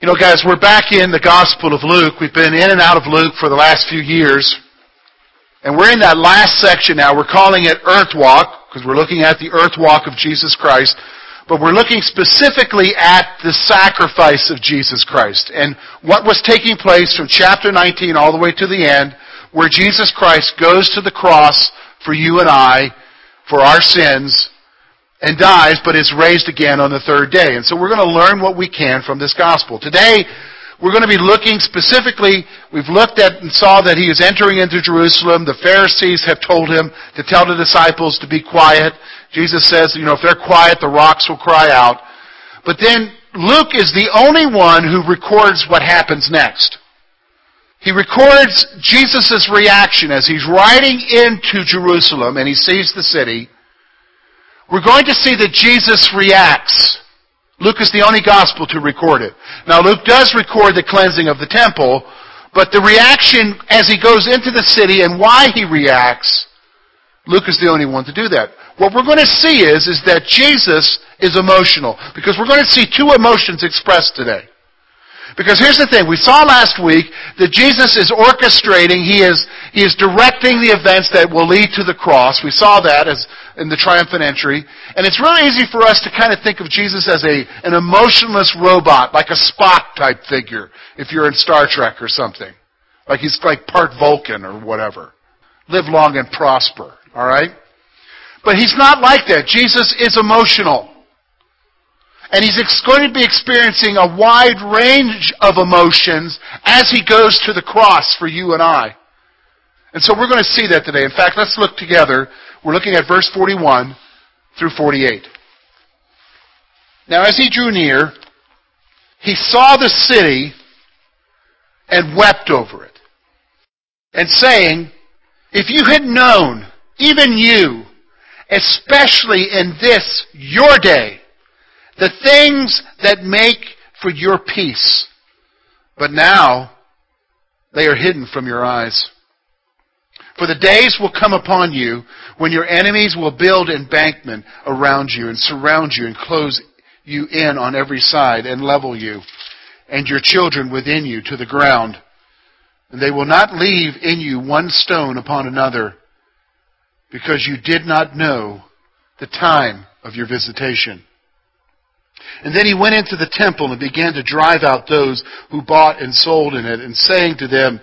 You know, guys, we're back in the Gospel of Luke. We've been in and out of Luke for the last few years. And we're in that last section now. We're calling it Earth Walk, because we're looking at the Earth Walk of Jesus Christ. But we're looking specifically at the sacrifice of Jesus Christ and what was taking place from chapter 19 all the way to the end, where Jesus Christ goes to the cross for you and I, for our sins, and dies, but is raised again on the third day. And so we're going to learn what we can from this gospel. Today, we're going to be looking specifically, we've looked at and saw that he is entering into Jerusalem. The Pharisees have told him to tell the disciples to be quiet. Jesus says, you know, if they're quiet, the rocks will cry out. But then Luke is the only one who records what happens next. He records Jesus' reaction as he's riding into Jerusalem and he sees the city we're going to see that Jesus reacts. Luke is the only gospel to record it. Now Luke does record the cleansing of the temple, but the reaction as he goes into the city and why he reacts, Luke is the only one to do that. What we're going to see is, is that Jesus is emotional. Because we're going to see two emotions expressed today. Because here's the thing, we saw last week that Jesus is orchestrating, he is, he is directing the events that will lead to the cross. We saw that as in the triumphant entry. And it's really easy for us to kind of think of Jesus as a, an emotionless robot, like a Spock type figure, if you're in Star Trek or something. Like he's like part Vulcan or whatever. Live long and prosper, alright? But he's not like that. Jesus is emotional. And he's going to be experiencing a wide range of emotions as he goes to the cross for you and I. And so we're going to see that today. In fact, let's look together. We're looking at verse 41 through 48. Now, as he drew near, he saw the city and wept over it. And saying, If you had known, even you, especially in this your day, the things that make for your peace, but now they are hidden from your eyes. For the days will come upon you when your enemies will build embankment around you and surround you and close you in on every side and level you and your children within you to the ground. And they will not leave in you one stone upon another because you did not know the time of your visitation. And then he went into the temple and began to drive out those who bought and sold in it and saying to them,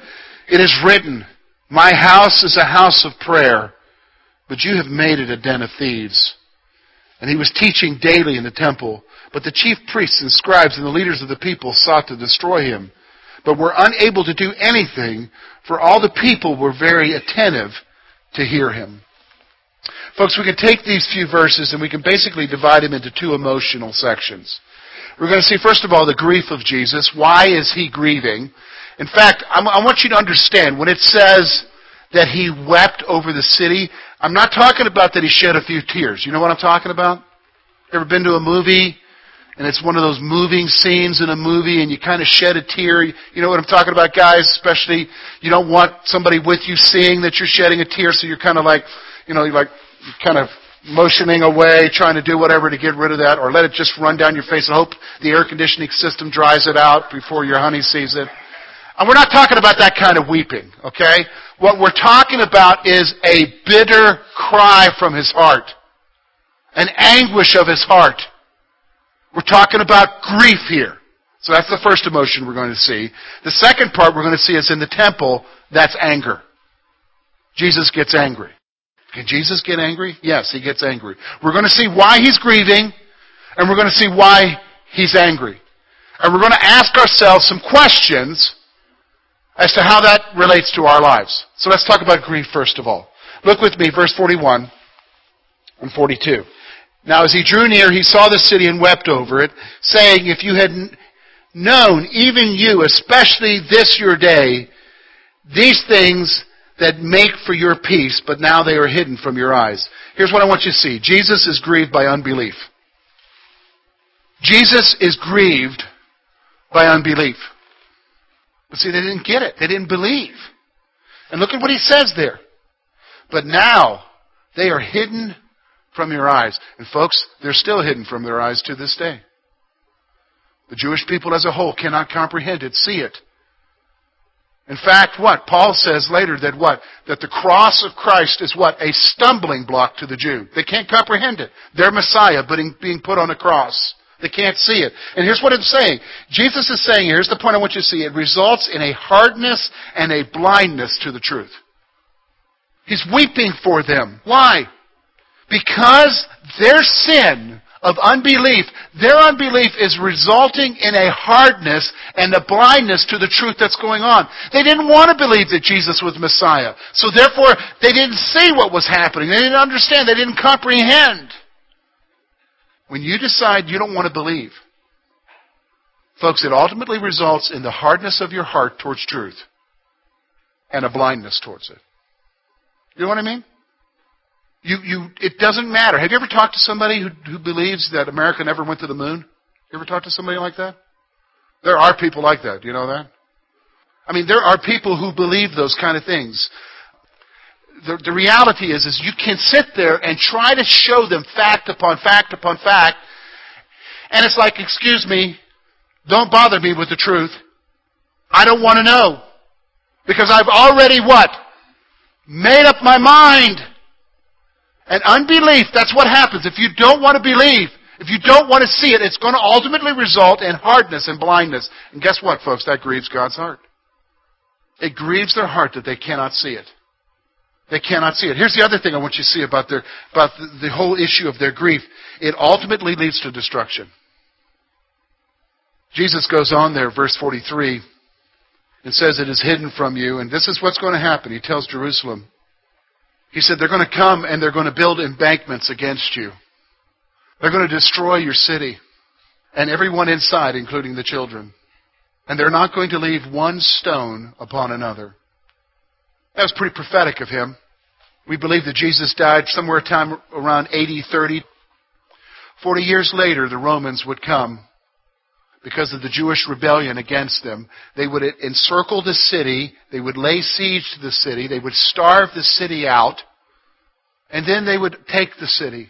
It is written, my house is a house of prayer, but you have made it a den of thieves. And he was teaching daily in the temple. But the chief priests and scribes and the leaders of the people sought to destroy him, but were unable to do anything, for all the people were very attentive to hear him. Folks, we can take these few verses and we can basically divide them into two emotional sections. We're going to see, first of all, the grief of Jesus. Why is he grieving? In fact, i want you to understand when it says that he wept over the city, I'm not talking about that he shed a few tears. You know what I'm talking about? Ever been to a movie and it's one of those moving scenes in a movie and you kind of shed a tear? You know what I'm talking about, guys? Especially you don't want somebody with you seeing that you're shedding a tear, so you're kind of like, you know, you're like kind of motioning away, trying to do whatever to get rid of that, or let it just run down your face and hope the air conditioning system dries it out before your honey sees it. And we're not talking about that kind of weeping, okay? What we're talking about is a bitter cry from his heart. An anguish of his heart. We're talking about grief here. So that's the first emotion we're going to see. The second part we're going to see is in the temple, that's anger. Jesus gets angry. Can Jesus get angry? Yes, he gets angry. We're going to see why he's grieving, and we're going to see why he's angry. And we're going to ask ourselves some questions as to how that relates to our lives. So let's talk about grief first of all. Look with me, verse 41 and 42. Now as he drew near, he saw the city and wept over it, saying, If you had known, even you, especially this your day, these things that make for your peace, but now they are hidden from your eyes. Here's what I want you to see. Jesus is grieved by unbelief. Jesus is grieved by unbelief. But see, they didn't get it. They didn't believe. And look at what he says there. But now they are hidden from your eyes. And folks, they're still hidden from their eyes to this day. The Jewish people as a whole cannot comprehend it, see it. In fact, what? Paul says later that what? That the cross of Christ is what? A stumbling block to the Jew. They can't comprehend it. Their Messiah being put on a cross. They can't see it. And here's what it's saying. Jesus is saying, here's the point I want you to see. It results in a hardness and a blindness to the truth. He's weeping for them. Why? Because their sin of unbelief, their unbelief is resulting in a hardness and a blindness to the truth that's going on. They didn't want to believe that Jesus was Messiah. So therefore, they didn't see what was happening. They didn't understand. They didn't comprehend. When you decide you don't want to believe, folks, it ultimately results in the hardness of your heart towards truth and a blindness towards it. You know what I mean? You, you, it doesn't matter. Have you ever talked to somebody who, who believes that America never went to the moon? You ever talked to somebody like that? There are people like that. Do you know that? I mean, there are people who believe those kind of things the, the reality is, is you can sit there and try to show them fact upon fact upon fact, and it's like, excuse me, don't bother me with the truth. I don't want to know. Because I've already what? Made up my mind. And unbelief, that's what happens. If you don't want to believe, if you don't want to see it, it's going to ultimately result in hardness and blindness. And guess what, folks? That grieves God's heart. It grieves their heart that they cannot see it. They cannot see it. Here's the other thing I want you to see about their about the, the whole issue of their grief. It ultimately leads to destruction. Jesus goes on there, verse 43, and says, It is hidden from you, and this is what's going to happen. He tells Jerusalem. He said, They're going to come and they're going to build embankments against you. They're going to destroy your city and everyone inside, including the children. And they're not going to leave one stone upon another. That was pretty prophetic of him. We believe that Jesus died somewhere time around 80, 30. Forty years later, the Romans would come because of the Jewish rebellion against them. They would encircle the city. They would lay siege to the city. They would starve the city out. And then they would take the city.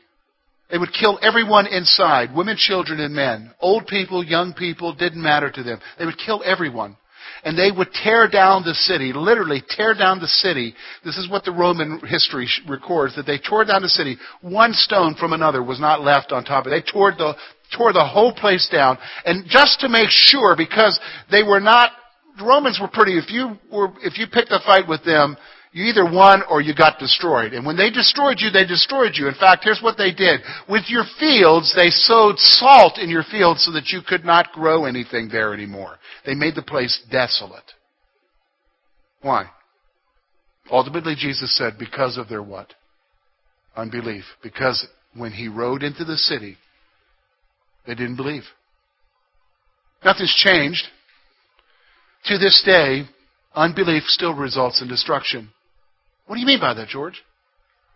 They would kill everyone inside, women, children, and men. Old people, young people, didn't matter to them. They would kill everyone and they would tear down the city, literally tear down the city. This is what the Roman history records, that they tore down the city. One stone from another was not left on top of it. They tore the, tore the whole place down. And just to make sure, because they were not, the Romans were pretty, if you were, if you picked a fight with them, you either won or you got destroyed. And when they destroyed you, they destroyed you. In fact, here's what they did. With your fields, they sowed salt in your fields so that you could not grow anything there anymore. They made the place desolate. Why? Ultimately, Jesus said, because of their what? Unbelief. Because when he rode into the city, they didn't believe. Nothing's changed. To this day, unbelief still results in destruction. What do you mean by that, George?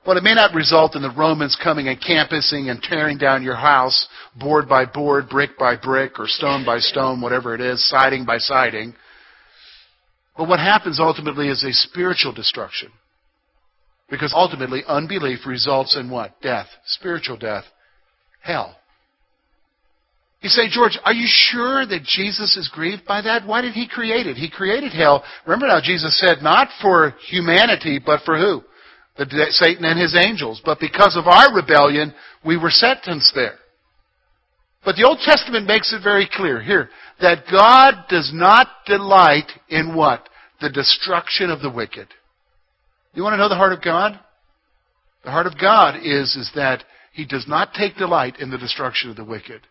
Well, it may not result in the Romans coming and campusing and tearing down your house, board by board, brick by brick, or stone by stone, whatever it is, siding by siding. But what happens ultimately is a spiritual destruction. Because ultimately, unbelief results in what? Death. Spiritual death. Hell. You say, George, are you sure that Jesus is grieved by that? Why did he create it? He created hell. Remember now, Jesus said, not for humanity, but for who? The, Satan and his angels. But because of our rebellion, we were sentenced there. But the Old Testament makes it very clear here that God does not delight in what? The destruction of the wicked. You want to know the heart of God? The heart of God is, is that He does not take delight in the destruction of the wicked.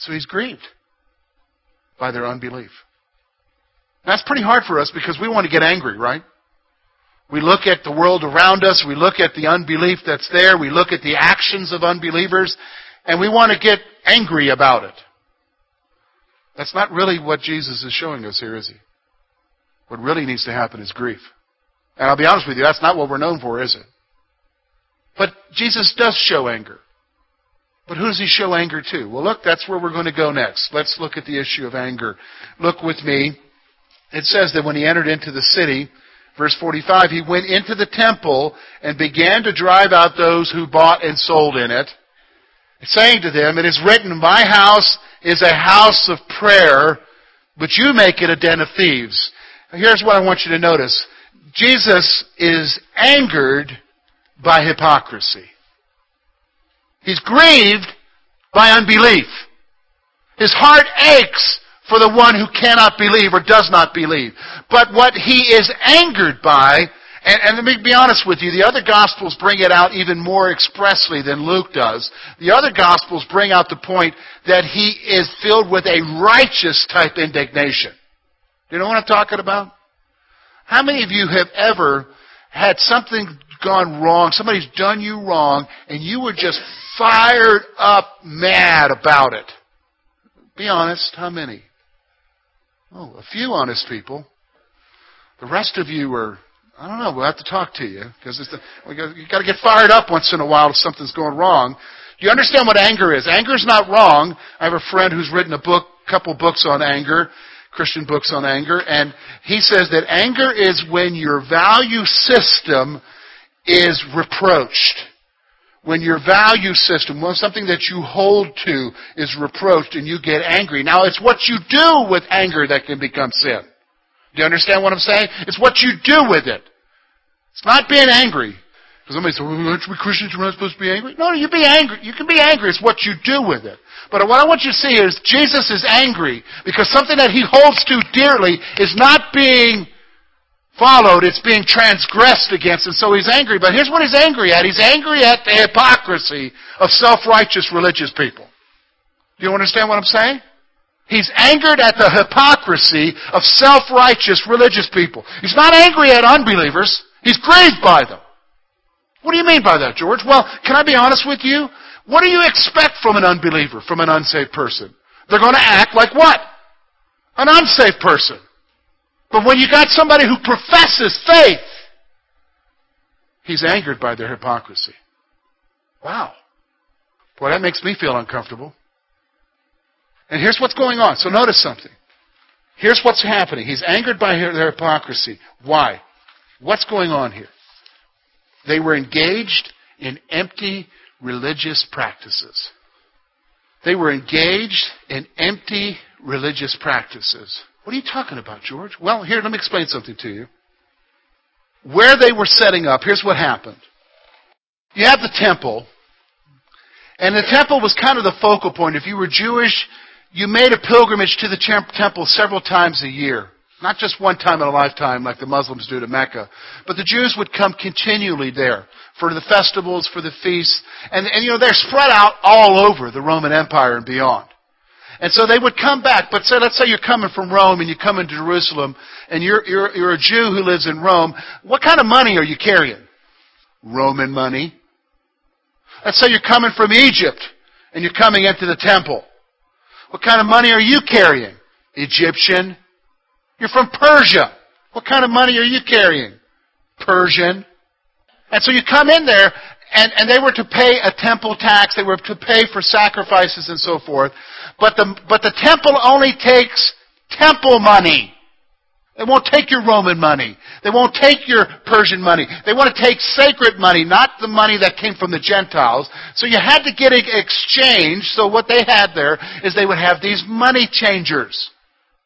So he's grieved by their unbelief. That's pretty hard for us because we want to get angry, right? We look at the world around us, we look at the unbelief that's there, we look at the actions of unbelievers, and we want to get angry about it. That's not really what Jesus is showing us here, is he? What really needs to happen is grief. And I'll be honest with you, that's not what we're known for, is it? But Jesus does show anger. But who does he show anger to? Well, look, that's where we're going to go next. Let's look at the issue of anger. Look with me. It says that when he entered into the city, verse 45, he went into the temple and began to drive out those who bought and sold in it, saying to them, It is written, My house is a house of prayer, but you make it a den of thieves. Here's what I want you to notice. Jesus is angered by hypocrisy. He's grieved by unbelief. His heart aches for the one who cannot believe or does not believe. But what he is angered by, and, and, let me be honest with you, the other Gospels bring it out even more expressly than Luke does. The other Gospels bring out the point that he is filled with a righteous type indignation. Do you know what I'm talking about? How many of you have ever had something gone wrong, somebody's done you wrong, and you were just fired up mad about it? Be honest, how many? Oh, a few honest people. The rest of you are, I don't know, we'll have to talk to you, because you've got to get fired up once in a while if something's going wrong. Do you understand what anger is? Anger is not wrong. I have a friend who's written a book, couple books on anger, Christian books on anger, and he says that anger is when your value system is reproached. When your value system, when something that you hold to is reproached and you get angry. Now it's what you do with anger that can become sin. Do you understand what I'm saying? It's what you do with it. It's not being angry. Because somebody says, well, aren't we Christians? We're not supposed to be angry. No, you be angry. You can be angry. It's what you do with it. But what I want you to see is Jesus is angry because something that he holds to dearly is not being followed, it's being transgressed against, and so he's angry. But here's what he's angry at. He's angry at the hypocrisy of self-righteous religious people. Do you understand what I'm saying? He's angered at the hypocrisy of self-righteous religious people. He's not angry at unbelievers. He's grieved by them. What do you mean by that, George? Well, can I be honest with you? What do you expect from an unbeliever, from an unsaved person? They're going to act like what? An unsafe person. But when you got somebody who professes faith, he's angered by their hypocrisy. Wow. Boy, that makes me feel uncomfortable. And here's what's going on. So notice something. Here's what's happening. He's angered by their hypocrisy. Why? What's going on here? They were engaged in empty religious practices. They were engaged in empty religious practices. What are you talking about, George? Well, here, let me explain something to you. Where they were setting up, here's what happened. You have the temple, and the temple was kind of the focal point. If you were Jewish, you made a pilgrimage to the temple several times a year. Not just one time in a lifetime like the Muslims do to Mecca. But the Jews would come continually there for the festivals, for the feasts. And, and you know, they're spread out all over the Roman Empire and beyond. And so they would come back, but say, let's say you're coming from Rome and you come into Jerusalem and you're, you're, you're a Jew who lives in Rome. What kind of money are you carrying? Roman money. Let's say you're coming from Egypt and you're coming into the temple. What kind of money are you carrying? Egyptian. You're from Persia. What kind of money are you carrying? Persian. And so you come in there, and, and they were to pay a temple tax, they were to pay for sacrifices and so forth. But the, but the temple only takes temple money. They won't take your Roman money. They won't take your Persian money. They want to take sacred money, not the money that came from the Gentiles. So you had to get an exchange. So what they had there is they would have these money changers.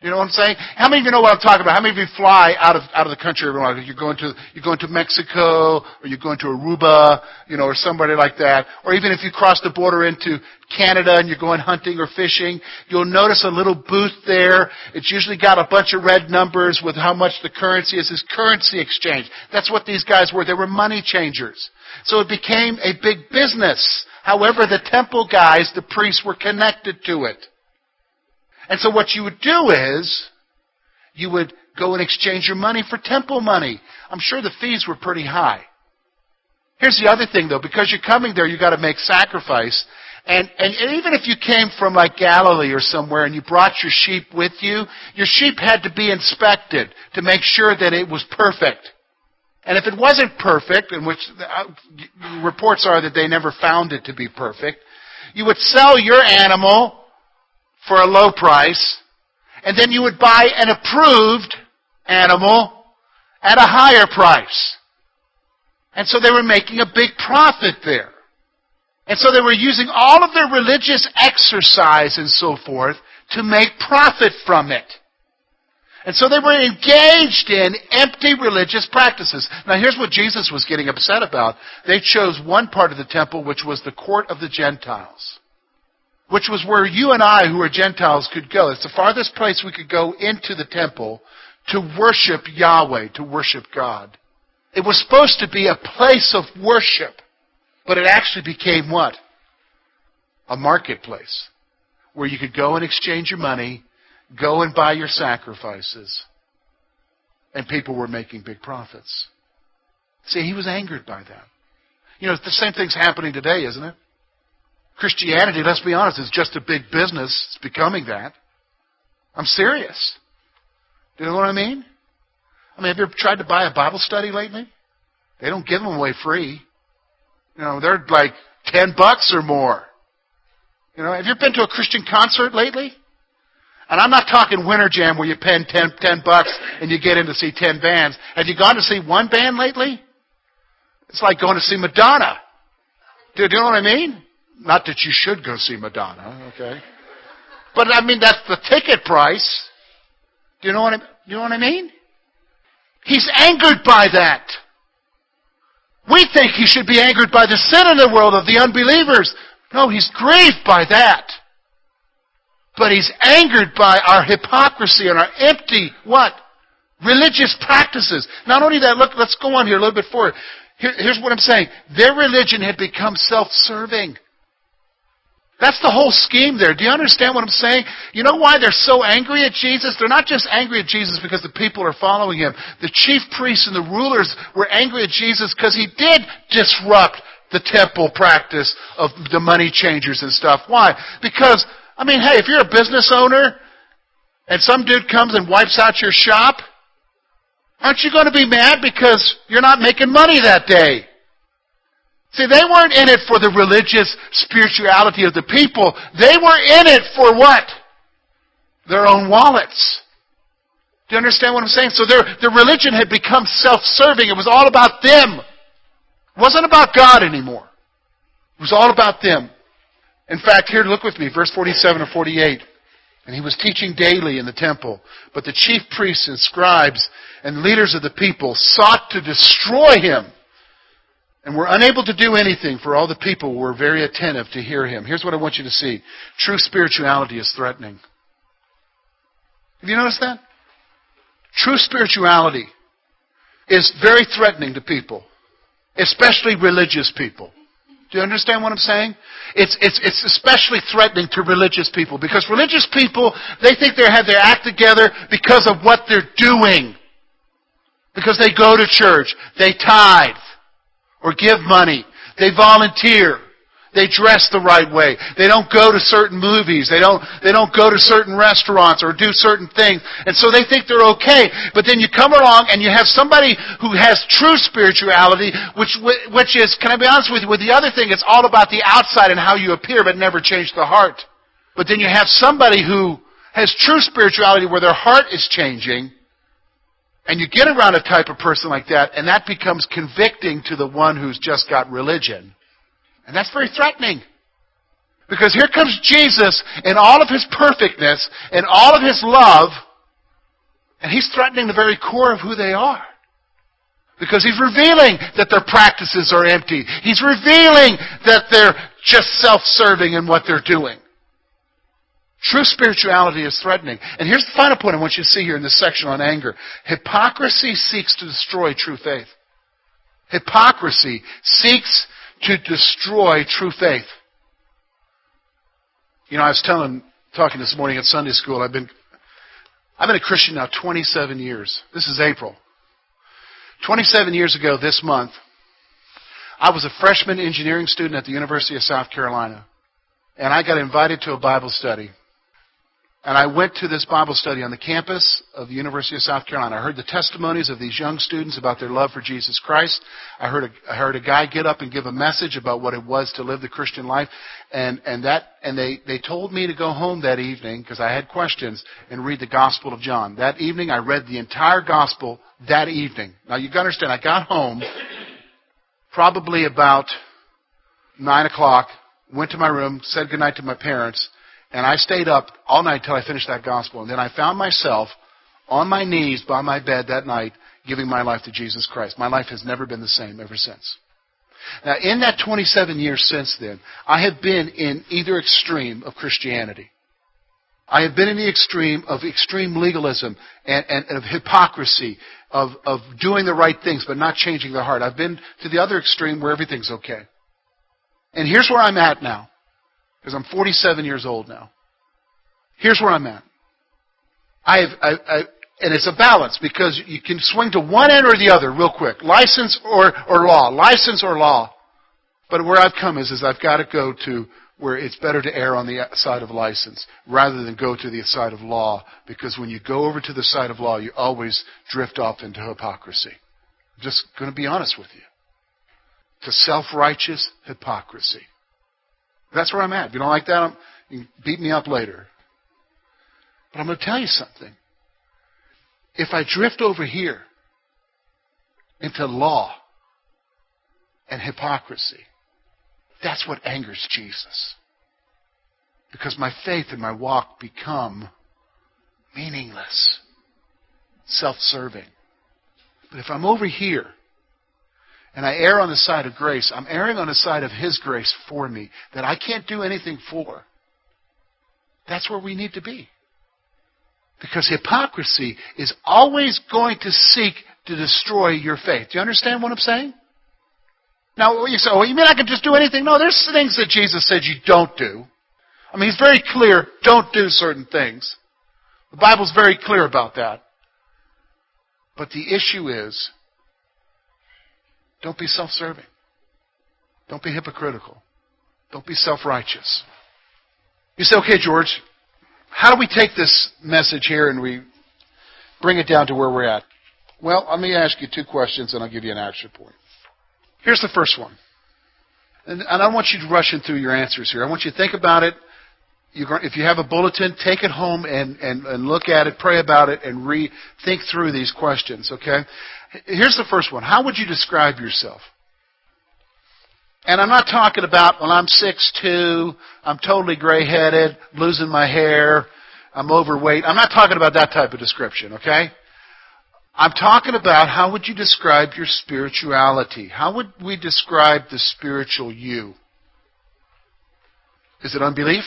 You know what I'm saying? How many of you know what I'm talking about? How many of you fly out of out of the country every once? You're going to you're going to Mexico or you're going to Aruba, you know, or somebody like that. Or even if you cross the border into Canada and you're going hunting or fishing, you'll notice a little booth there. It's usually got a bunch of red numbers with how much the currency is. This currency exchange. That's what these guys were. They were money changers. So it became a big business. However, the temple guys, the priests, were connected to it. And so what you would do is, you would go and exchange your money for temple money. I'm sure the fees were pretty high. Here's the other thing though, because you're coming there, you've got to make sacrifice. And, and, and even if you came from like Galilee or somewhere and you brought your sheep with you, your sheep had to be inspected to make sure that it was perfect. And if it wasn't perfect, and which uh, reports are that they never found it to be perfect, you would sell your animal for a low price, and then you would buy an approved animal at a higher price. And so they were making a big profit there. And so they were using all of their religious exercise and so forth to make profit from it. And so they were engaged in empty religious practices. Now here's what Jesus was getting upset about. They chose one part of the temple, which was the court of the Gentiles. Which was where you and I, who are Gentiles, could go. It's the farthest place we could go into the temple to worship Yahweh, to worship God. It was supposed to be a place of worship. But it actually became what? A marketplace where you could go and exchange your money, go and buy your sacrifices, and people were making big profits. See, he was angered by that. You know, the same thing's happening today, isn't it? Christianity, let's be honest, is just a big business. It's becoming that. I'm serious. Do you know what I mean? I mean, have you ever tried to buy a Bible study lately? They don't give them away free. You know, they're like 10 bucks or more. You know, have you been to a Christian concert lately? And I'm not talking Winter Jam where you pay 10, 10 bucks and you get in to see 10 bands. Have you gone to see one band lately? It's like going to see Madonna. Do, do you know what I mean? Not that you should go see Madonna, okay? But I mean, that's the ticket price. Do you know what I, you know what I mean? He's angered by that. We think he should be angered by the sin in the world of the unbelievers. No, he's grieved by that. But he's angered by our hypocrisy and our empty, what? Religious practices. Not only that, look, let's go on here a little bit forward. Here, here's what I'm saying. Their religion had become self-serving. That's the whole scheme there. Do you understand what I'm saying? You know why they're so angry at Jesus? They're not just angry at Jesus because the people are following him. The chief priests and the rulers were angry at Jesus because he did disrupt the temple practice of the money changers and stuff. Why? Because, I mean, hey, if you're a business owner and some dude comes and wipes out your shop, aren't you going to be mad because you're not making money that day? See, they weren't in it for the religious spirituality of the people. They were in it for what? Their own wallets. Do you understand what I'm saying? So their, their religion had become self-serving. It was all about them. It wasn't about God anymore. It was all about them. In fact, here, look with me, verse 47 or 48. And he was teaching daily in the temple. But the chief priests and scribes and leaders of the people sought to destroy him and were unable to do anything, for all the people were very attentive to hear him. Here's what I want you to see true spirituality is threatening. Have you noticed that? True spirituality is very threatening to people, especially religious people. Do you understand what I'm saying? It's, it's, it's especially threatening to religious people because religious people, they think they have their act together because of what they're doing. Because they go to church, they tithe, or give money. They volunteer. They dress the right way. They don't go to certain movies. They don't, they don't go to certain restaurants or do certain things. And so they think they're okay. But then you come along and you have somebody who has true spirituality, which, which is, can I be honest with you, with the other thing, it's all about the outside and how you appear, but never change the heart. But then you have somebody who has true spirituality where their heart is changing, and you get around a type of person like that, and that becomes convicting to the one who's just got religion. And that's very threatening. Because here comes Jesus in all of his perfectness and all of his love, and he's threatening the very core of who they are. Because he's revealing that their practices are empty. He's revealing that they're just self-serving in what they're doing. True spirituality is threatening. And here's the final point I want you to see here in this section on anger. Hypocrisy seeks to destroy true faith. Hypocrisy seeks to destroy true faith. You know, I was telling, talking this morning at Sunday school, I've been, I've been a Christian now 27 years. This is April. 27 years ago this month, I was a freshman engineering student at the University of South Carolina. and I got invited to a Bible study. And I went to this Bible study on the campus of the University of South Carolina. I heard the testimonies of these young students about their love for Jesus Christ. I heard a, I heard a guy get up and give a message about what it was to live the Christian life. And, and that, and they, they told me to go home that evening because I had questions and read the Gospel of John. That evening I read the entire Gospel that evening. Now you gotta understand, I got home probably about nine o'clock, went to my room, said goodnight to my parents, and I stayed up all night till I finished that gospel. And then I found myself on my knees by my bed that night giving my life to Jesus Christ. My life has never been the same ever since. Now, in that 27 years since then, I have been in either extreme of Christianity. I have been in the extreme of extreme legalism and, and, and of hypocrisy, of, of doing the right things but not changing the heart. I've been to the other extreme where everything's okay. And here's where I'm at now because I'm 47 years old now. Here's where I'm at. I have, I, I, and it's a balance because you can swing to one end or the other real quick. License or, or law. License or law. But where I've come is, is I've got to go to where it's better to err on the side of license rather than go to the side of law because when you go over to the side of law, you always drift off into hypocrisy. I'm just going to be honest with you. To self-righteous hypocrisy. That's where I'm at. If you don't like that, I'm, you can beat me up later. But I'm going to tell you something. If I drift over here into law and hypocrisy, that's what angers Jesus. Because my faith and my walk become meaningless, self serving. But if I'm over here and I err on the side of grace, I'm erring on the side of His grace for me that I can't do anything for. That's where we need to be. Because hypocrisy is always going to seek to destroy your faith. Do you understand what I'm saying? Now, you say, oh, you mean I can just do anything? No, there's things that Jesus said you don't do. I mean, He's very clear, don't do certain things. The Bible's very clear about that. But the issue is, don't be self serving. Don't be hypocritical. Don't be self righteous. You say, okay, George, how do we take this message here and we bring it down to where we're at? Well, let me ask you two questions and I'll give you an action point. Here's the first one. And I don't want you to rush in through your answers here. I want you to think about it. If you have a bulletin, take it home and, and, and look at it, pray about it, and re think through these questions, okay? Here's the first one. How would you describe yourself? And I'm not talking about, well, I'm 6'2", I'm totally gray headed, losing my hair, I'm overweight. I'm not talking about that type of description, okay? I'm talking about how would you describe your spirituality? How would we describe the spiritual you? Is it unbelief?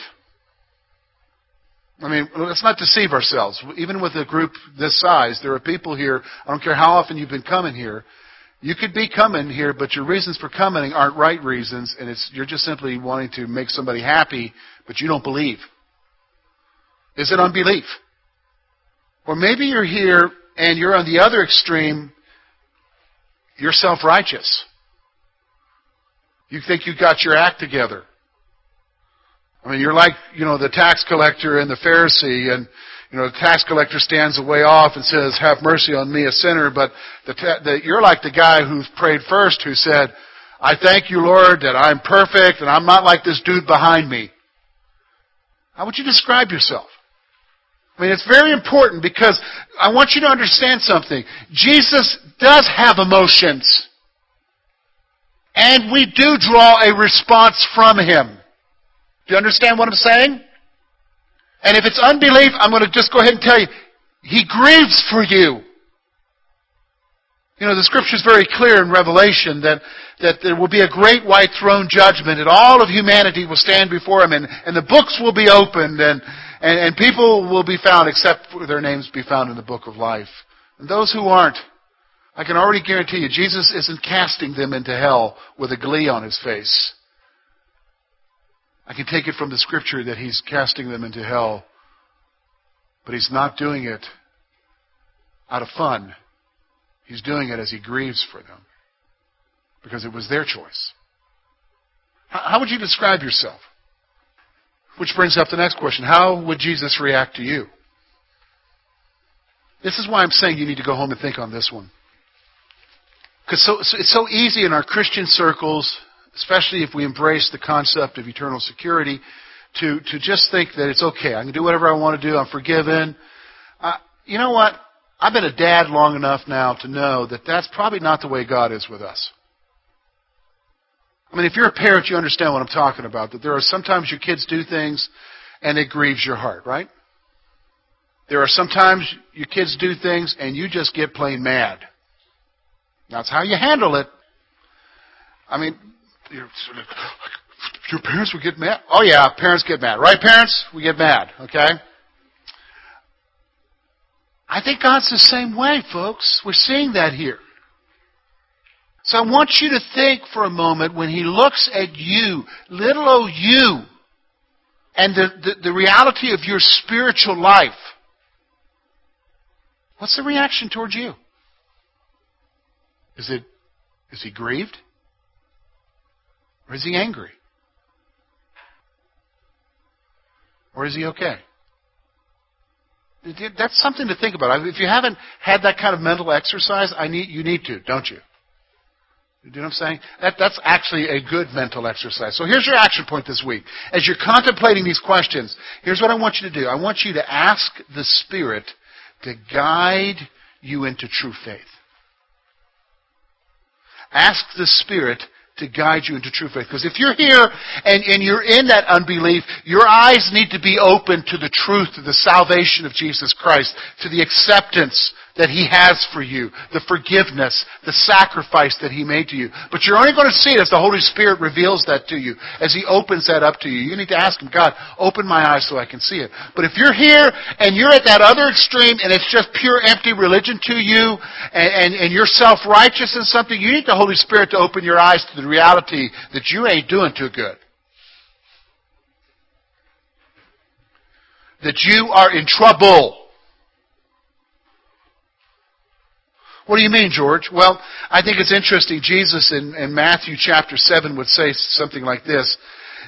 I mean, let's not deceive ourselves. Even with a group this size, there are people here, I don't care how often you've been coming here, you could be coming here, but your reasons for coming aren't right reasons, and it's, you're just simply wanting to make somebody happy, but you don't believe. Is it unbelief? Or maybe you're here and you're on the other extreme, you're self righteous. You think you got your act together. I mean, you're like, you know, the tax collector and the Pharisee, and, you know, the tax collector stands away off and says, have mercy on me, a sinner, but the, the, you're like the guy who prayed first who said, I thank you, Lord, that I'm perfect and I'm not like this dude behind me. How would you describe yourself? I mean, it's very important because I want you to understand something. Jesus does have emotions. And we do draw a response from Him. Do you understand what I'm saying? And if it's unbelief, I'm going to just go ahead and tell you, He grieves for you. You know, the scripture is very clear in Revelation that, that there will be a great white throne judgment and all of humanity will stand before Him and, and the books will be opened and, and, and people will be found except for their names be found in the book of life. And those who aren't, I can already guarantee you, Jesus isn't casting them into hell with a glee on His face. I can take it from the scripture that he's casting them into hell, but he's not doing it out of fun. He's doing it as he grieves for them because it was their choice. How would you describe yourself? Which brings up the next question. How would Jesus react to you? This is why I'm saying you need to go home and think on this one. Because so, so, it's so easy in our Christian circles, especially if we embrace the concept of eternal security, to, to just think that it's okay. I can do whatever I want to do. I'm forgiven. Uh, you know what? I've been a dad long enough now to know that that's probably not the way God is with us. I mean, if you're a parent, you understand what I'm talking about. That there are sometimes your kids do things and it grieves your heart, right? There are sometimes your kids do things and you just get plain mad. That's how you handle it. I mean, your parents would get mad. Oh yeah, parents get mad, right? Parents, we get mad. Okay. I think God's the same way, folks. We're seeing that here. So I want you to think for a moment when He looks at you, little old you, and the, the, the reality of your spiritual life. What's the reaction towards you? Is it is he grieved? Or is he angry? Or is he okay? That's something to think about. If you haven't had that kind of mental exercise, I need you need to, don't you? You know what I'm saying? That, that's actually a good mental exercise. So here's your action point this week. As you're contemplating these questions, here's what I want you to do. I want you to ask the Spirit to guide you into true faith. Ask the Spirit to guide you into true faith. Because if you're here and, and you're in that unbelief, your eyes need to be open to the truth of the salvation of Jesus Christ, to the acceptance that He has for you, the forgiveness, the sacrifice that He made to you. But you're only going to see it as the Holy Spirit reveals that to you, as He opens that up to you. You need to ask Him, God, open my eyes so I can see it. But if you're here and you're at that other extreme and it's just pure empty religion to you and, and, and you're self-righteous in something, you need the Holy Spirit to open your eyes to the reality that you ain't doing too good. That you are in trouble. What do you mean, George? Well, I think it's interesting. Jesus in, in Matthew chapter 7 would say something like this.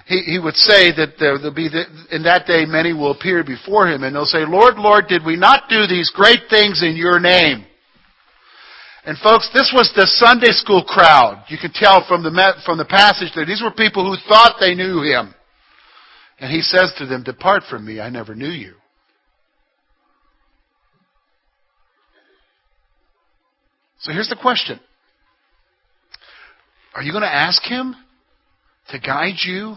He, he would say that there, will be the, in that day many will appear before him and they'll say, Lord, Lord, did we not do these great things in your name? And folks, this was the Sunday school crowd. You can tell from the, from the passage there. These were people who thought they knew him. And he says to them, Depart from me, I never knew you. So here's the question Are you going to ask Him to guide you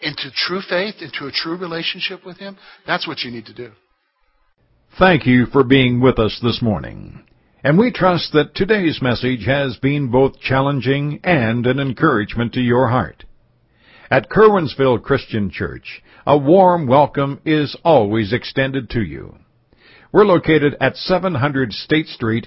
into true faith, into a true relationship with Him? That's what you need to do. Thank you for being with us this morning. And we trust that today's message has been both challenging and an encouragement to your heart. At Curwensville Christian Church, a warm welcome is always extended to you. We're located at 700 State Street